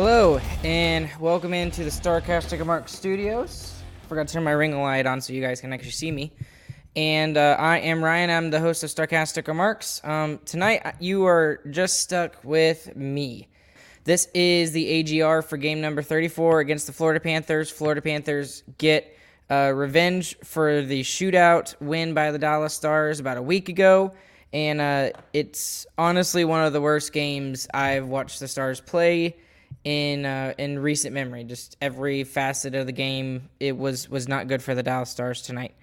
Hello, and welcome into the Starcastic Mark Studios. Forgot to turn my ring light on so you guys can actually see me. And uh, I am Ryan. I'm the host of Starcastic Remarks. Um, tonight, uh, you are just stuck with me. This is the AGR for game number 34 against the Florida Panthers. Florida Panthers get uh, revenge for the shootout win by the Dallas Stars about a week ago. And uh, it's honestly one of the worst games I've watched the Stars play in uh, in recent memory. Just every facet of the game, it was was not good for the Dallas Stars tonight.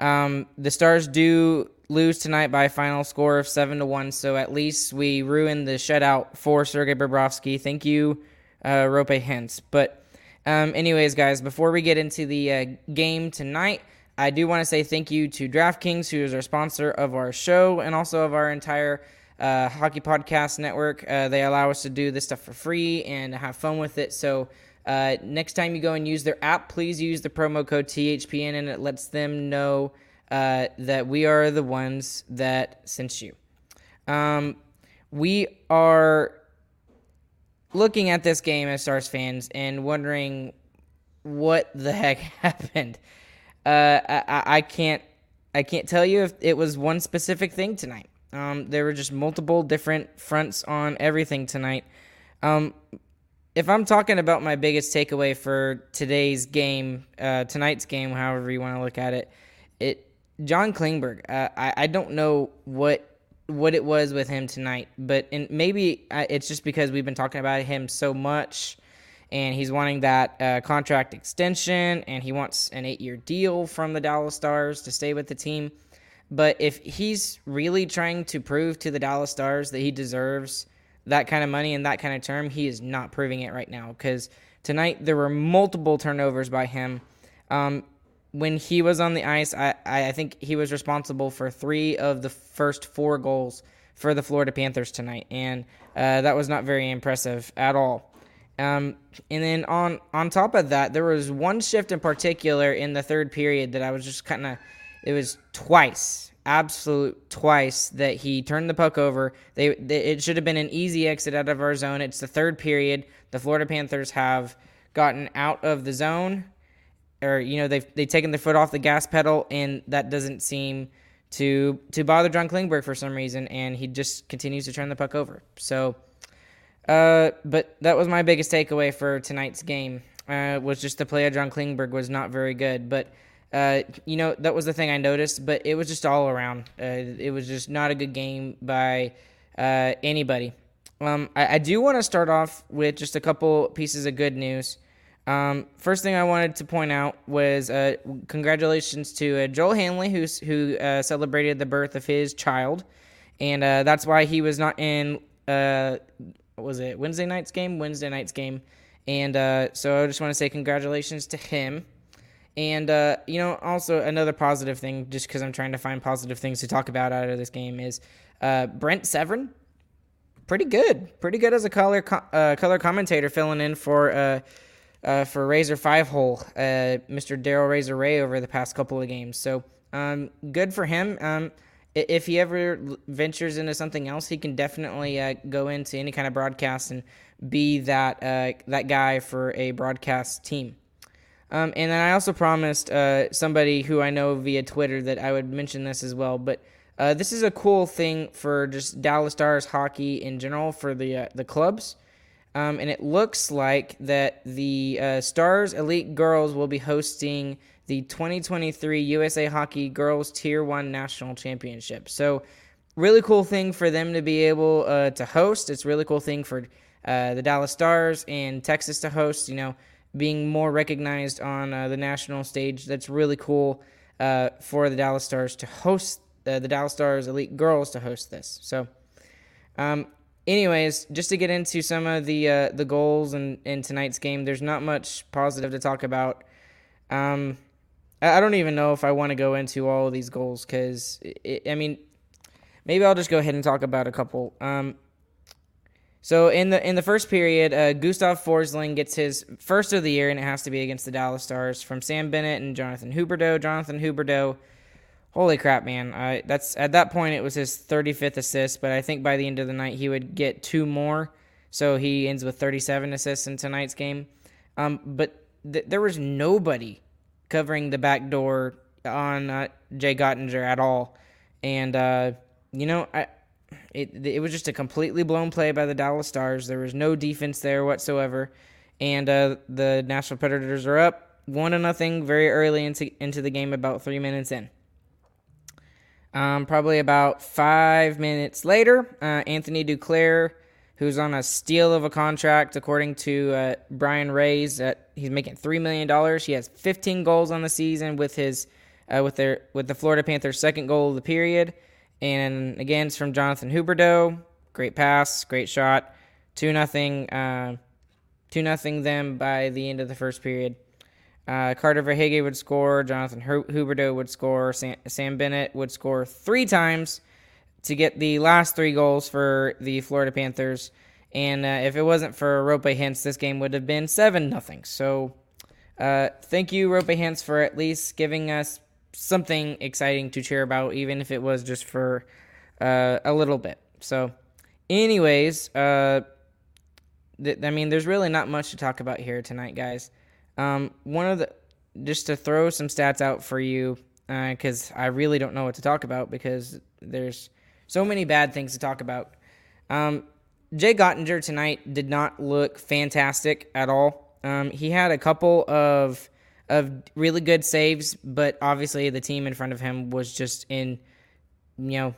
Um, the Stars do lose tonight by a final score of seven to one, so at least we ruined the shutout for Sergei Bobrovsky. Thank you, uh, Hintz. But um, anyways, guys, before we get into the uh, game tonight. I do want to say thank you to DraftKings, who is our sponsor of our show and also of our entire uh, Hockey Podcast Network. Uh, they allow us to do this stuff for free and have fun with it. So uh, next time you go and use their app, please use the promo code THPN, and it lets them know uh, that we are the ones that sent you. Um, we are looking at this game as Stars fans and wondering what the heck happened. Uh, I, I can't I can't tell you if it was one specific thing tonight. Um, there were just multiple different fronts on everything tonight. Um, if I'm talking about my biggest takeaway for today's game, uh, tonight's game, however you want to look at it, it John Klingberg. Uh, I I don't know what what it was with him tonight, but and maybe it's just because we've been talking about him so much, and he's wanting that uh, contract extension, and he wants an eight year deal from the Dallas Stars to stay with the team. But if he's really trying to prove to the Dallas Stars that he deserves that kind of money and that kind of term, he is not proving it right now. Because tonight there were multiple turnovers by him. Um, when he was on the ice, I, I think he was responsible for three of the first four goals for the Florida Panthers tonight, and uh, that was not very impressive at all. Um, and then on on top of that, there was one shift in particular in the third period that I was just kind of it was twice, absolute twice that he turned the puck over. They, they, it should have been an easy exit out of our zone. It's the third period. The Florida Panthers have gotten out of the zone, or you know they've they've taken their foot off the gas pedal, and that doesn't seem to to bother John Klingberg for some reason, and he just continues to turn the puck over. So, uh, but that was my biggest takeaway for tonight's game. Uh, was just the play of John Klingberg was not very good, but uh, you know, that was the thing I noticed, but it was just all around. Uh, it was just not a good game by uh, anybody. Um, I, I, do want to start off with just a couple pieces of good news. Um, first thing I wanted to point out was uh, congratulations to uh, Joel Hanley, who's, who celebrated the birth of his child, and that's why he was not in. What was it Wednesday night's game? Wednesday night's game, and so I just want to say congratulations to him. And, uh, you know, also another positive thing, just because I'm trying to find positive things to talk about out of this game, is uh, Brent Severyn. Pretty good. Pretty good as a color co- uh, color commentator filling in for uh, uh, for Razor Five Hole, uh, Mr. Daryl Razor Reaugh over the past couple of games. So um, good for him. Um, if he ever ventures into something else, he can definitely uh, go into any kind of broadcast and be that uh, that guy for a broadcast team. Um, and then I also promised uh, somebody who I know via Twitter that I would mention this as well. But uh, this is a cool thing for just Dallas Stars hockey in general for the uh, the clubs. Um, and it looks like that the uh, Stars Elite Girls will be hosting the 2023 USA Hockey Girls Tier 1 National Championship. So, really cool thing for them to be able uh, to host. It's really cool thing for uh, the Dallas Stars and Texas to host, you know, being more recognized on uh, the national stage. That's really cool uh, for the Dallas Stars to host, uh, the Dallas Stars Elite Girls to host this. So, um, anyways, just to get into some of the uh, the goals in, in tonight's game, there's not much positive to talk about. Um, I, I don't even know if I want to go into all of these goals because I mean, maybe I'll just go ahead and talk about a couple. Um, so in the in the first period, uh, Gustav Forsling gets his first of the year, and it has to be against the Dallas Stars from Sam Bennett and Jonathan Huberdeau. Jonathan Huberdeau holy crap, man! Uh, that's at that point it was his 35th assist, but I think by the end of the night he would get two more, so he ends with 37 assists in tonight's game. Um, but th- there was nobody covering the back door on uh, Jake Oettinger at all, and uh, you know I. It, it was just a completely blown play by the Dallas Stars. There was no defense there whatsoever, and uh, the Nashville Predators are up one to nothing very early into into the game, about three minutes in. Um, probably about five minutes later, uh, Anthony Duclair, who's on a steal of a contract, according to uh, Brian Rays, uh, he's making three million dollars. He has 15 goals on the season with his uh, with their with the Florida Panthers' second goal of the period, and again it's from Jonathan Huberdeau. Great pass, great shot, two nothing, uh, two nothing them by the end of the first period. Uh, Carter Verhaeghe would score. Jonathan Huberdeau would score. Sam, Sam, Bennett would score three times to get the last three goals for the Florida Panthers. And uh, if it wasn't for Roope Hintz, this game would have been 7 nothing. So uh, thank you, Roope Hintz, for at least giving us something exciting to cheer about, even if it was just for uh, a little bit. So, anyways, uh, th- I mean, there's really not much to talk about here tonight, guys. Um, one of the just to throw some stats out for you because uh, I really don't know what to talk about because there's so many bad things to talk about. Um, Jake Oettinger tonight did not look fantastic at all. Um, he had a couple of of really good saves, but obviously the team in front of him was just in, you know,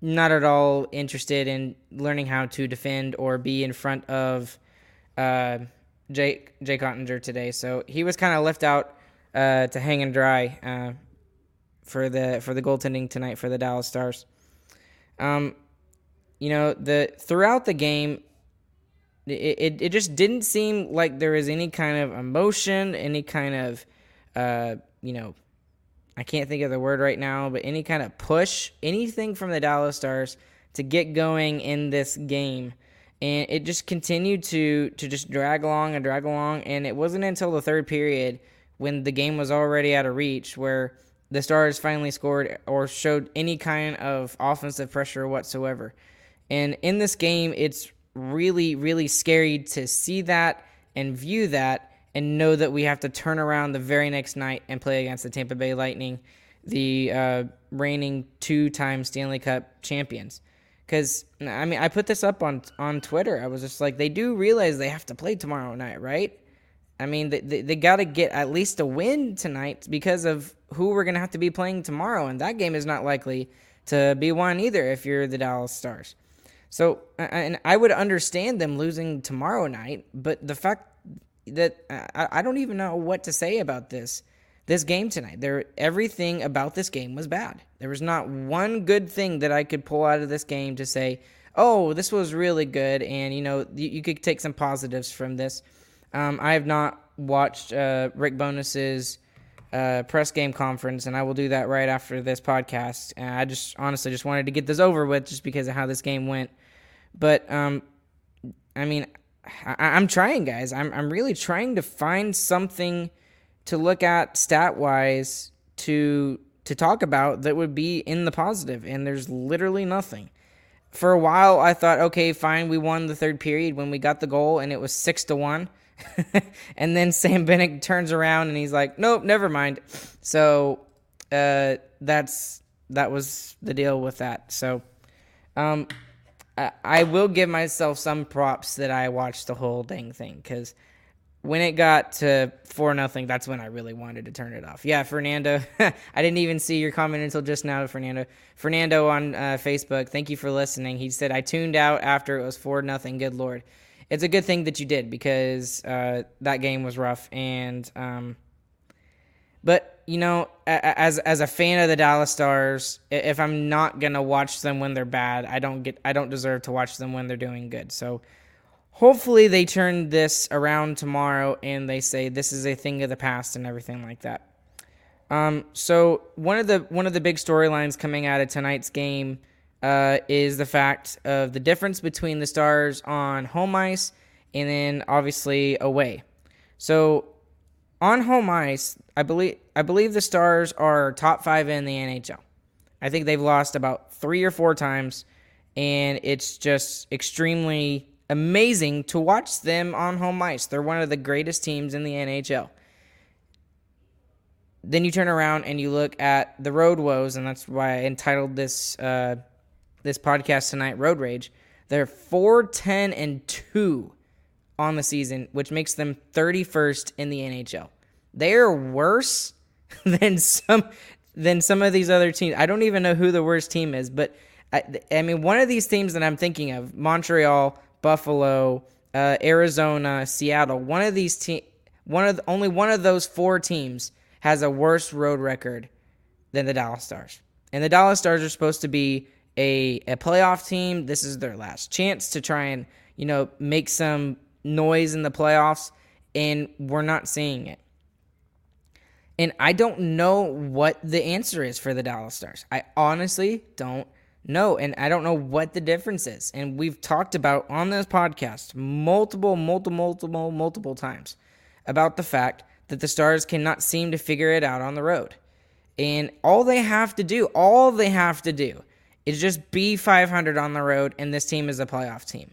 not at all interested in learning how to defend or be in front of. Uh, Jake Jake Oettinger today, so he was kind of left out uh, to hang and dry uh, for the for the goaltending tonight for the Dallas Stars. Um, you know, the throughout the game, it, it, it just didn't seem like there was any kind of emotion, any kind of, uh, you know, I can't think of the word right now, but any kind of push, anything from the Dallas Stars to get going in this game. And it just continued to to just drag along and drag along. And it wasn't until the third period when the game was already out of reach where the stars finally scored or showed any kind of offensive pressure whatsoever. And in this game it's really really scary to see that and view that and know that we have to turn around the very next night and play against the tampa bay lightning the uh, reigning two-time stanley cup champions because I mean I put this up on on Twitter. I was just like, they do realize they have to play tomorrow night, right? I mean, they they, they got to get at least a win tonight because of who we're gonna have to be playing tomorrow, and that game is not likely to be won either if you're the Dallas Stars. So, and I would understand them losing tomorrow night, but the fact that I, I don't even know what to say about this this game tonight. There everything about this game was bad. There was not one good thing that I could pull out of this game to say, "Oh, this was really good," and you know you, you could take some positives from this. Um, I have not watched uh, Rick Bowness's uh, press game conference, and I will do that right after this podcast. And I just honestly just wanted to get this over with, just because of how this game went. But um, I mean, I, am trying, guys. I'm I'm really trying to find something to look at stat wise to to talk about that would be in the positive and there's literally nothing. For a while I thought okay, fine, we won the third period when we got the goal and it was 6 to 1. and then Sam Bennett turns around and he's like, "Nope, never mind." So, uh, that's that was the deal with that. So, um, I, will give myself some props that I watched the whole dang thing because when it got to four nothing, that's when I really wanted to turn it off. Yeah, Fernando, I didn't even see your comment until just now, Fernando. Fernando on uh, Facebook, thank you for listening. He said I tuned out after it was four nothing. Good lord, it's a good thing that you did because uh, that game was rough and. Um, but you know, as as a fan of the Dallas Stars, if I'm not gonna watch them when they're bad, I don't get I don't deserve to watch them when they're doing good. So hopefully they turn this around tomorrow and they say this is a thing of the past and everything like that. Um, so one of the one of the big storylines coming out of tonight's game uh, is the fact of the difference between the Stars on home ice and then obviously away. So on home ice, I believe I believe the Stars are top five in the NHL. I think they've lost about three or four times, and it's just extremely amazing to watch them on home ice. They're one of the greatest teams in the NHL. Then you turn around and you look at the road woes, and that's why I entitled this uh, this podcast tonight "Road Rage." They're four ten and two on the season, which makes them 31st in the NHL. They are worse than some than some of these other teams. I don't even know who the worst team is, but I, I mean one of these teams that I'm thinking of, Montreal, Buffalo, uh, Arizona, Seattle. One of these team, one of the, only one of those four teams has a worse road record than the Dallas Stars. And the Dallas Stars are supposed to be a, a playoff team. This is their last chance to try and, you know, make some noise in the playoffs, and we're not seeing it. And I don't know what the answer is for the Dallas Stars. I honestly don't know. And I don't know what the difference is. And we've talked about on this podcast multiple, multiple, multiple, multiple times about the fact that the Stars cannot seem to figure it out on the road. And all they have to do, all they have to do is just be 500 on the road, and this team is a playoff team.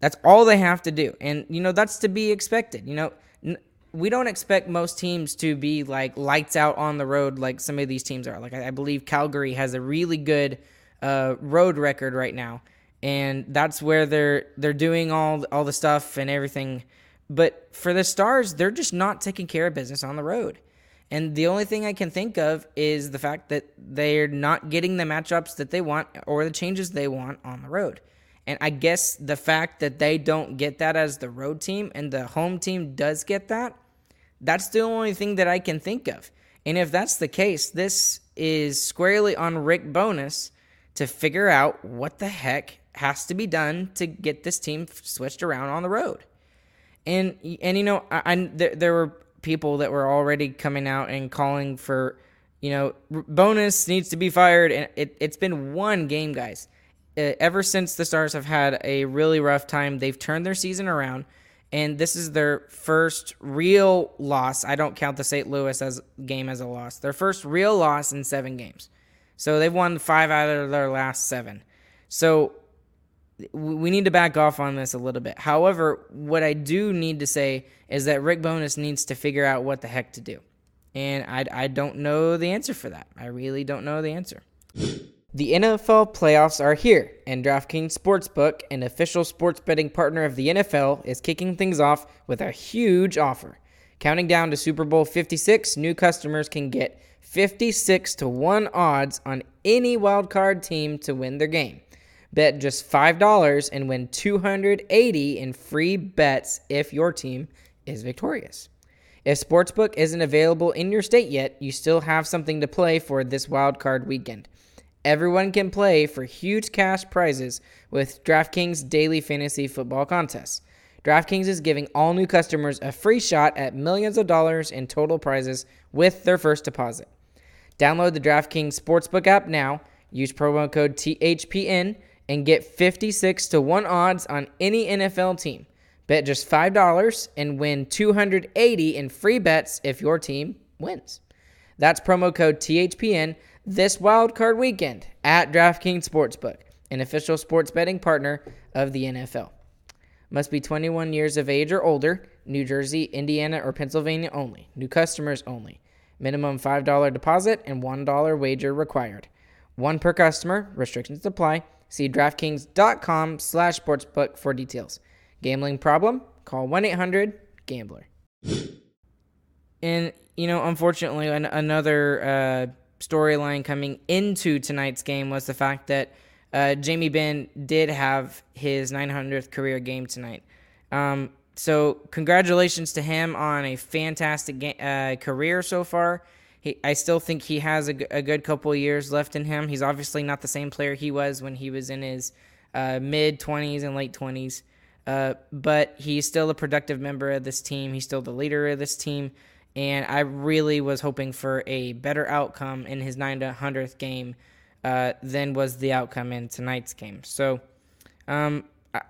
That's all they have to do. And, you know, that's to be expected. You know, n- we don't expect most teams to be like lights out on the road like some of these teams are. Like, I, I believe Calgary has a really good uh, road record right now. And that's where they're they're doing all all the stuff and everything. But for the Stars, they're just not taking care of business on the road. And the only thing I can think of is the fact that they're not getting the matchups that they want or the changes they want on the road. And I guess the fact that they don't get that as the road team and the home team does get that, that's the only thing that I can think of. And if that's the case, this is squarely on Rick Bowness to figure out what the heck has to be done to get this team switched around on the road. And and you know, I, I there, there were people that were already coming out and calling for, you know, Bowness needs to be fired, and it, it's been one game, guys. Ever since the Stars have had a really rough time, they've turned their season around, and this is their first real loss. I don't count the St. Louis as game as a loss. Their first real loss in seven games. So they've won five out of their last seven. So we need to back off on this a little bit. However, what I do need to say is that Rick Bowness needs to figure out what the heck to do. And I, I don't know the answer for that. I really don't know the answer. The NFL playoffs are here, and DraftKings Sportsbook, an official sports betting partner of the NFL, is kicking things off with a huge offer. Counting down to Super Bowl 56, new customers can get 56 to 1 odds on any wildcard team to win their game. Bet just $5 and win 280 in free bets if your team is victorious. If Sportsbook isn't available in your state yet, you still have something to play for this wildcard weekend. Everyone can play for huge cash prizes with DraftKings Daily Fantasy Football Contests. DraftKings is giving all new customers a free shot at millions of dollars in total prizes with their first deposit. Download the DraftKings Sportsbook app now, use promo code THPN, and get 56 to 1 odds on any NFL team. Bet just $5 and win 280 in free bets if your team wins. That's promo code THPN this wildcard weekend at DraftKings Sportsbook, an official sports betting partner of the NFL. Must be 21 years of age or older, New Jersey, Indiana, or Pennsylvania only. New customers only. Minimum $5 deposit and $1 wager required. One per customer. Restrictions apply. See DraftKings.com slash sportsbook for details. Gambling problem? Call 1-800-GAMBLER. And, you know, unfortunately, an- another uh, storyline coming into tonight's game was the fact that uh, Jamie Benn did have his 900th career game tonight. Um, so, congratulations to him on a fantastic ga- uh, career so far. He, I still think he has a, g- a good couple years left in him. He's obviously not the same player he was when he was in his uh, mid 20s and late 20s. Uh, but he's still a productive member of this team. He's still the leader of this team. And I really was hoping for a better outcome in his 900th game uh, than was the outcome in tonight's game. So um, I,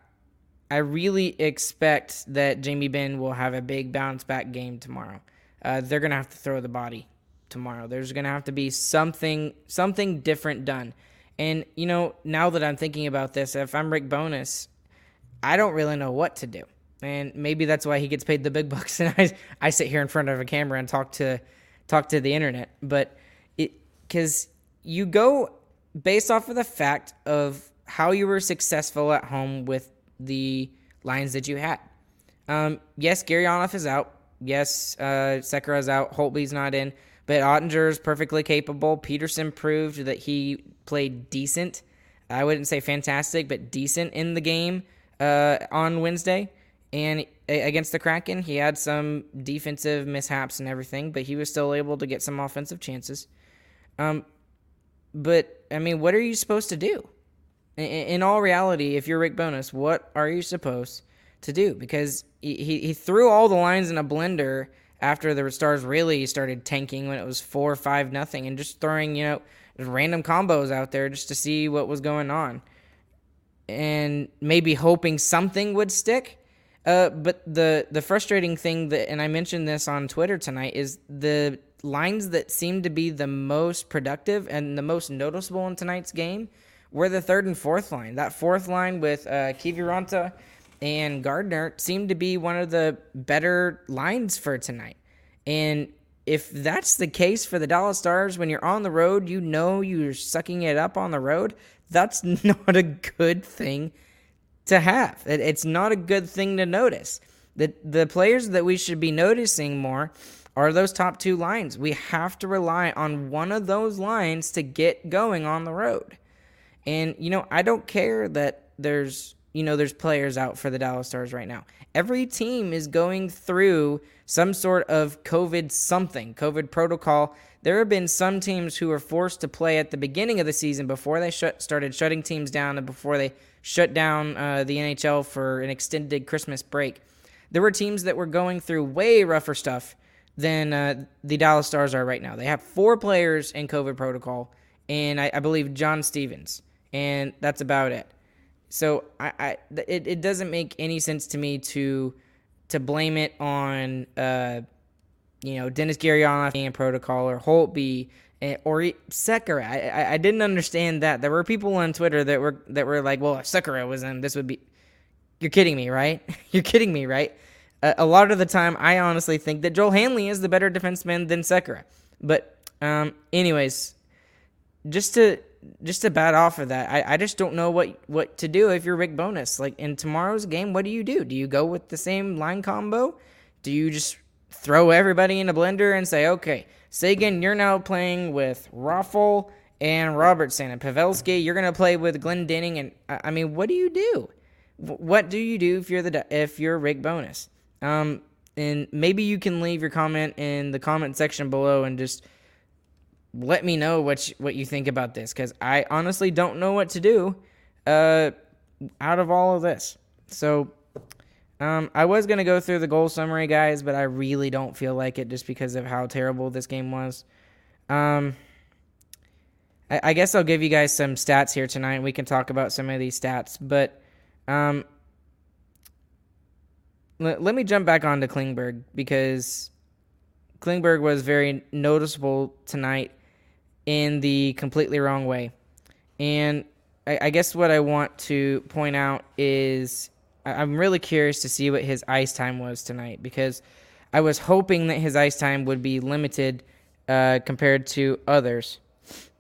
I really expect that Jamie Benn will have a big bounce back game tomorrow. Uh, they're going to have to throw the body tomorrow. There's going to have to be something something different done. And you know, now that I'm thinking about this, if I'm Rick Bowness, I don't really know what to do. And maybe that's why he gets paid the big bucks and I I sit here in front of a camera and talk to talk to the internet. But it cuz you go based off of the fact of how you were successful at home with the lines that you had. Um, yes, Gurianov is out. Yes, uh, Sekera is out. Holtby's not in. But Oettinger is perfectly capable. Peterson proved that he played decent. I wouldn't say fantastic, but decent in the game uh, on Wednesday. And against the Kraken, he had some defensive mishaps and everything, but he was still able to get some offensive chances. Um, but, I mean, what are you supposed to do? In, in all reality, if you're Rick Bowness, what are you supposed to do? Because he, he threw all the lines in a blender after the stars really started tanking when it was four or five nothing and just throwing you know random combos out there just to see what was going on and maybe hoping something would stick uh, but the the frustrating thing that and i mentioned this on twitter tonight is the lines that seemed to be the most productive and the most noticeable in tonight's game were the third and fourth line that fourth line with uh, Kiviranta and Gardner seemed to be one of the better lines for tonight. And if that's the case for the Dallas Stars, when you're on the road, you know you're sucking it up on the road. That's not a good thing to have. It's not a good thing to notice. The, the players that we should be noticing more are those top two lines. We have to rely on one of those lines to get going on the road. And, you know, I don't care that there's you know, there's players out for the Dallas Stars right now. Every team is going through some sort of COVID something, COVID protocol. There have been some teams who were forced to play at the beginning of the season before they shut, started shutting teams down and before they shut down uh, the NHL for an extended Christmas break. There were teams that were going through way rougher stuff than uh, the Dallas Stars are right now. They have four players in COVID protocol, and I, I believe John Stevens, and that's about it. So I, I it, it doesn't make any sense to me to to blame it on uh, you know Denis Gurianov and protocol or Holtby or Sekera. I, I didn't understand that. There were people on Twitter that were that were like, "Well, if Sekera was in, this would be." You're kidding me, right? You're kidding me, right? Uh, a lot of the time, I honestly think that Joel Hanley is the better defenseman than Sekera. But um, anyways, just to just to bat off of that, I, I just don't know what what to do if you're Rick Bowness. Like in tomorrow's game, what do you do? Do you go with the same line combo? Do you just throw everybody in a blender and say, okay, Seguin, you're now playing with Raffl and Robertson and Pavelski. You're gonna play with Glendening, and I mean, what do you do? What do you do if you're the if you're Rick Bowness? Um, and maybe you can leave your comment in the comment section below and just let me know what you, what you think about this because I honestly don't know what to do uh, out of all of this. So um, I was gonna go through the goal summary, guys, but I really don't feel like it just because of how terrible this game was. Um, I, I guess I'll give you guys some stats here tonight. We can talk about some of these stats, but um, let, let me jump back onto Klingberg because Klingberg was very noticeable tonight in the completely wrong way. And I guess what I want to point out is I'm really curious to see what his ice time was tonight because I was hoping that his ice time would be limited uh, compared to others.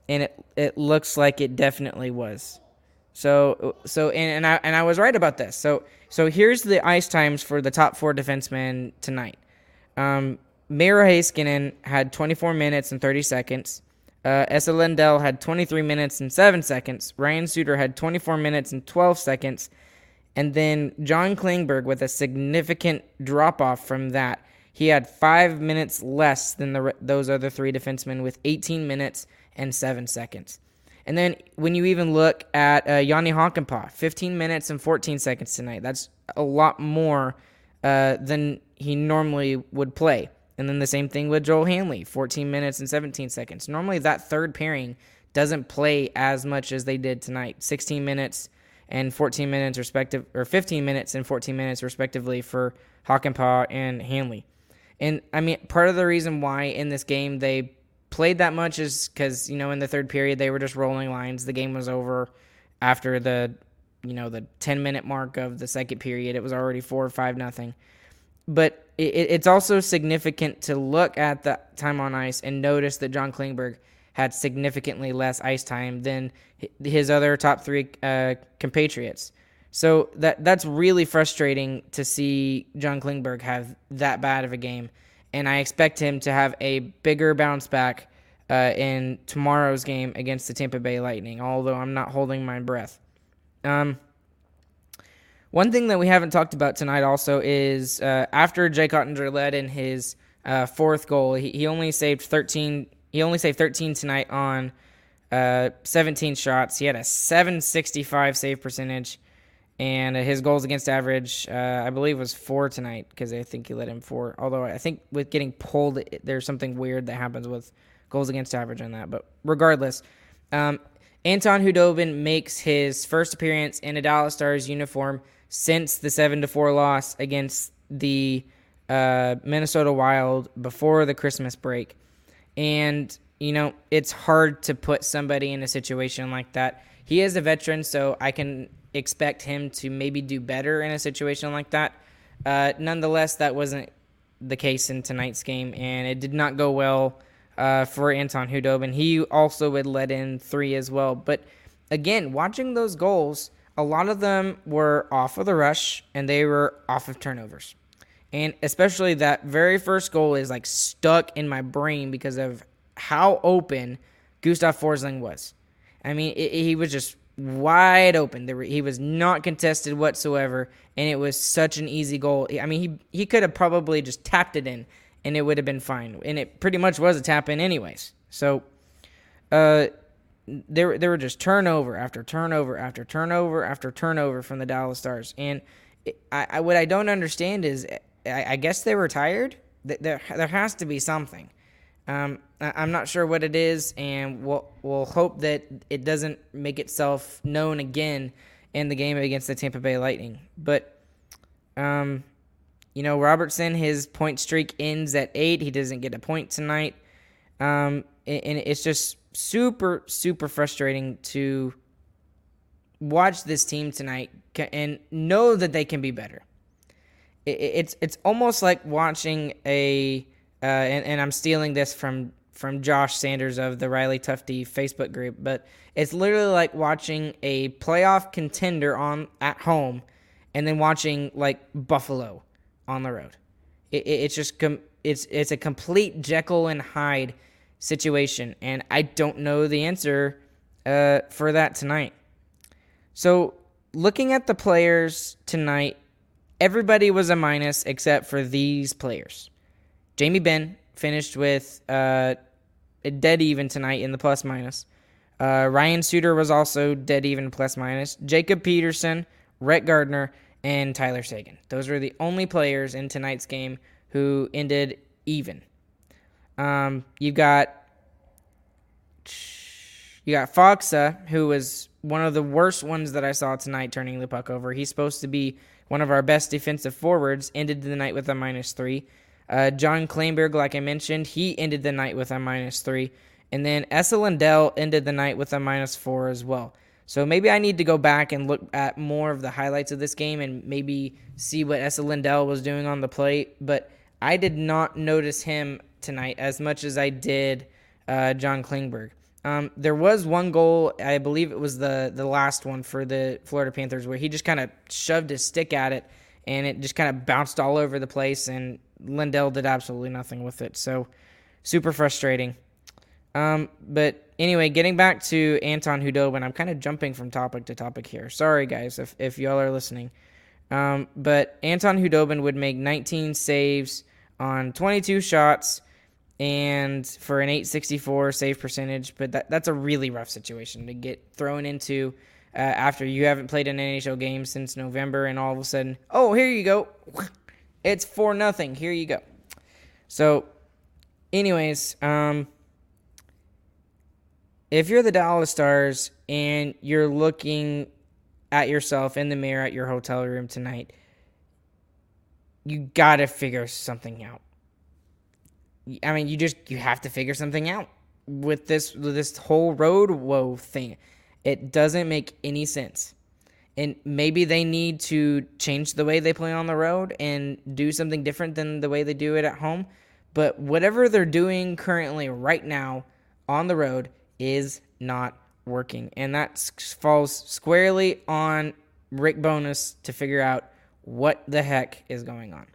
and it it looks like it definitely was. So so and, and I and I was right about this. So so here's the ice times for the top four defensemen tonight. Um, Miro Heiskanen had 24 minutes and 30 seconds. Uh, Esa Lindell had 23 minutes and 7 seconds. Ryan Suter had 24 minutes and 12 seconds. And then John Klingberg with a significant drop off from that. He had five minutes less than the, those other three defensemen with 18 minutes and 7 seconds. And then when you even look at uh, Jani Hakanpää, 15 minutes and 14 seconds tonight. That's a lot more uh, than he normally would play. And then the same thing with Joel Hanley, 14 minutes and 17 seconds. Normally that third pairing doesn't play as much as they did tonight. 16 minutes and 14 minutes respective or 15 minutes and 14 minutes respectively for Hakanpää and Hanley. And I mean part of the reason why in this game they played that much is cuz you know in the third period they were just rolling lines. The game was over after the you know the 10 minute mark of the second period. It was already 4 or 5 nothing but it, it's also significant to look at the time on ice and notice that John Klingberg had significantly less ice time than his other top three uh, compatriots. So that that's really frustrating to see John Klingberg have that bad of a game, and I expect him to have a bigger bounce back uh, in tomorrow's game against the Tampa Bay Lightning. Although I'm not holding my breath. Um, one thing that we haven't talked about tonight also is uh, after Jake Oettinger led in his uh, fourth goal, he, he only saved 13. He only saved 13 tonight on uh, 17 shots. He had a 765 save percentage, and his goals against average, uh, I believe, was four tonight because I think he let him four. Although I think with getting pulled, there's something weird that happens with goals against average on that. But regardless, um, Anton Khudobin makes his first appearance in a Dallas Stars uniform since the seven to four loss against the uh, Minnesota Wild before the Christmas break, and you know it's hard to put somebody in a situation like that. He is a veteran, so I can expect him to maybe do better in a situation like that. Uh, nonetheless, that wasn't the case in tonight's game, and it did not go well uh, for Anton Khudobin. He also had let in three as well. But again, watching those goals, a lot of them were off of the rush and they were off of turnovers. And especially that very first goal is like stuck in my brain because of how open Gustav Forsling was. I mean, it, he was just wide open. Were, he was not contested whatsoever, and it was such an easy goal. I mean, he he could have probably just tapped it in, and it would have been fine. And it pretty much was a tap in, anyways. So, uh, there there were just turnover after turnover after turnover after turnover from the Dallas Stars, and I, I what I don't understand is I, I, guess they were tired. There there has to be something. Um, I, am not sure what it is, and we'll we'll hope that it doesn't make itself known again in the game against the Tampa Bay Lightning. But um, you know, Robertson, his point streak ends at eight. He doesn't get a point tonight. Um, and it's just super, super frustrating to watch this team tonight and know that they can be better. It's it's almost like watching a uh, and, and I'm stealing this from from Josh Sanders of the Riley Tufte Facebook group, but it's literally like watching a playoff contender on at home, and then watching like Buffalo on the road. It, it, it's just com- it's it's a complete Jekyll and Hyde situation, and I don't know the answer uh, for that tonight. So, looking at the players tonight, everybody was a minus except for these players. Jamie Benn finished with uh, dead even tonight in the plus minus. Uh, Ryan Suter was also dead even plus minus. Jacob Peterson, Rhett Gardner, and Tyler Seguin. Those were the only players in tonight's game who ended even. Um, you've got you got Faksa, who was one of the worst ones that I saw tonight, turning the puck over. He's supposed to be one of our best defensive forwards. Ended the night with a minus three. Uh, John Klingberg, like I mentioned, he ended the night with a minus three. And then Esa Lindell ended the night with a minus four as well. So maybe I need to go back and look at more of the highlights of this game and maybe see what Esa Lindell was doing on the plate. But I did not notice him tonight as much as I did uh, John Klingberg. Um, there was one goal, I believe it was the the last one for the Florida Panthers, where he just kind of shoved his stick at it, and it just kind of bounced all over the place, and Lindell did absolutely nothing with it. So super frustrating. Um, but anyway, getting back to Anton Khudobin, I'm kind of jumping from topic to topic here. Sorry, guys, if, if y'all are listening. Um, but Anton Khudobin would make 19 saves on 22 shots and for an 864 save percentage. But that, that's a really rough situation to get thrown into uh, after you haven't played an NHL game since November, and all of a sudden, oh, here you go. It's for nothing. Here you go. So, anyways, um, if you're the Dallas Stars and you're looking at yourself in the mirror at your hotel room tonight, you got to figure something out. I mean, you just you have to figure something out with this with this whole road woe thing. It doesn't make any sense. And maybe they need to change the way they play on the road and do something different than the way they do it at home. But whatever they're doing currently right now on the road is not working. And that falls squarely on Rick Bowness to figure out what the heck is going on.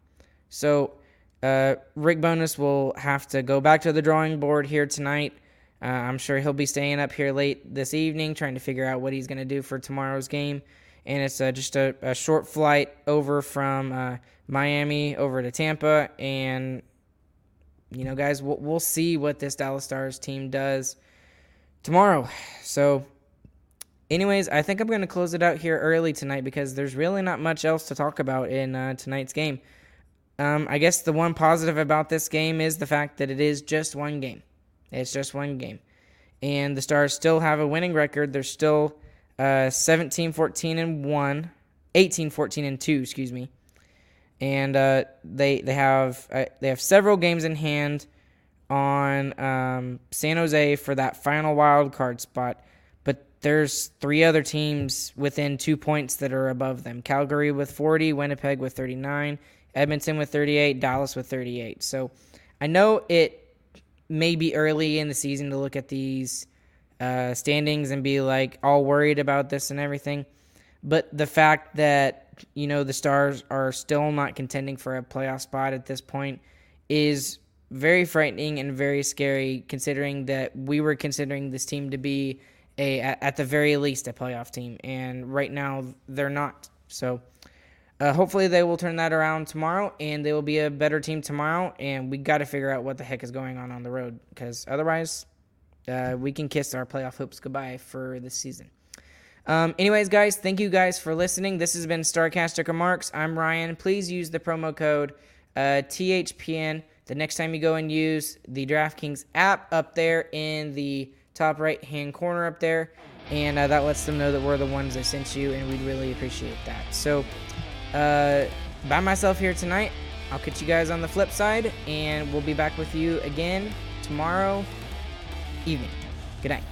So, uh, Rick Bowness will have to go back to the drawing board here tonight. Uh, I'm sure he'll be staying up here late this evening trying to figure out what he's going to do for tomorrow's game. And it's uh, just a, a, short flight over from uh, Miami over to Tampa. And, you know, guys, we'll, we'll see what this Dallas Stars team does tomorrow. So, anyways, I think I'm going to close it out here early tonight because there's really not much else to talk about in uh, tonight's game. Um, I guess the one positive about this game is the fact that it is just one game. It's just one game. And the Stars still have a winning record. They're still uh, 17 14 and 1, 18 14 and 2, excuse me. And uh, they they have uh, they have several games in hand on um, San Jose for that final wild card spot. But there's three other teams within two points that are above them: Calgary with 40, Winnipeg with 39, Edmonton with 38, Dallas with 38. So I know it may be early in the season to look at these uh, standings and be like all worried about this and everything. But the fact that, you know, the Stars are still not contending for a playoff spot at this point is very frightening and very scary considering that we were considering this team to be a at the very least a playoff team and right now they're not. So uh, hopefully they will turn that around tomorrow and they will be a better team tomorrow and we got to figure out what the heck is going on on the road because otherwise uh, we can kiss our playoff hopes goodbye for this season. Um, anyways guys thank you guys for listening. This has been starcastic remarks i'm ryan. Please use the promo code uh, thpn the next time you go and use the draftkings app up there in the top right hand corner up there and uh, that lets them know that we're the ones that sent you and we'd really appreciate that. So uh, by myself here tonight. I'll catch you guys on the flip side, and we'll be back with you again tomorrow evening. Good night.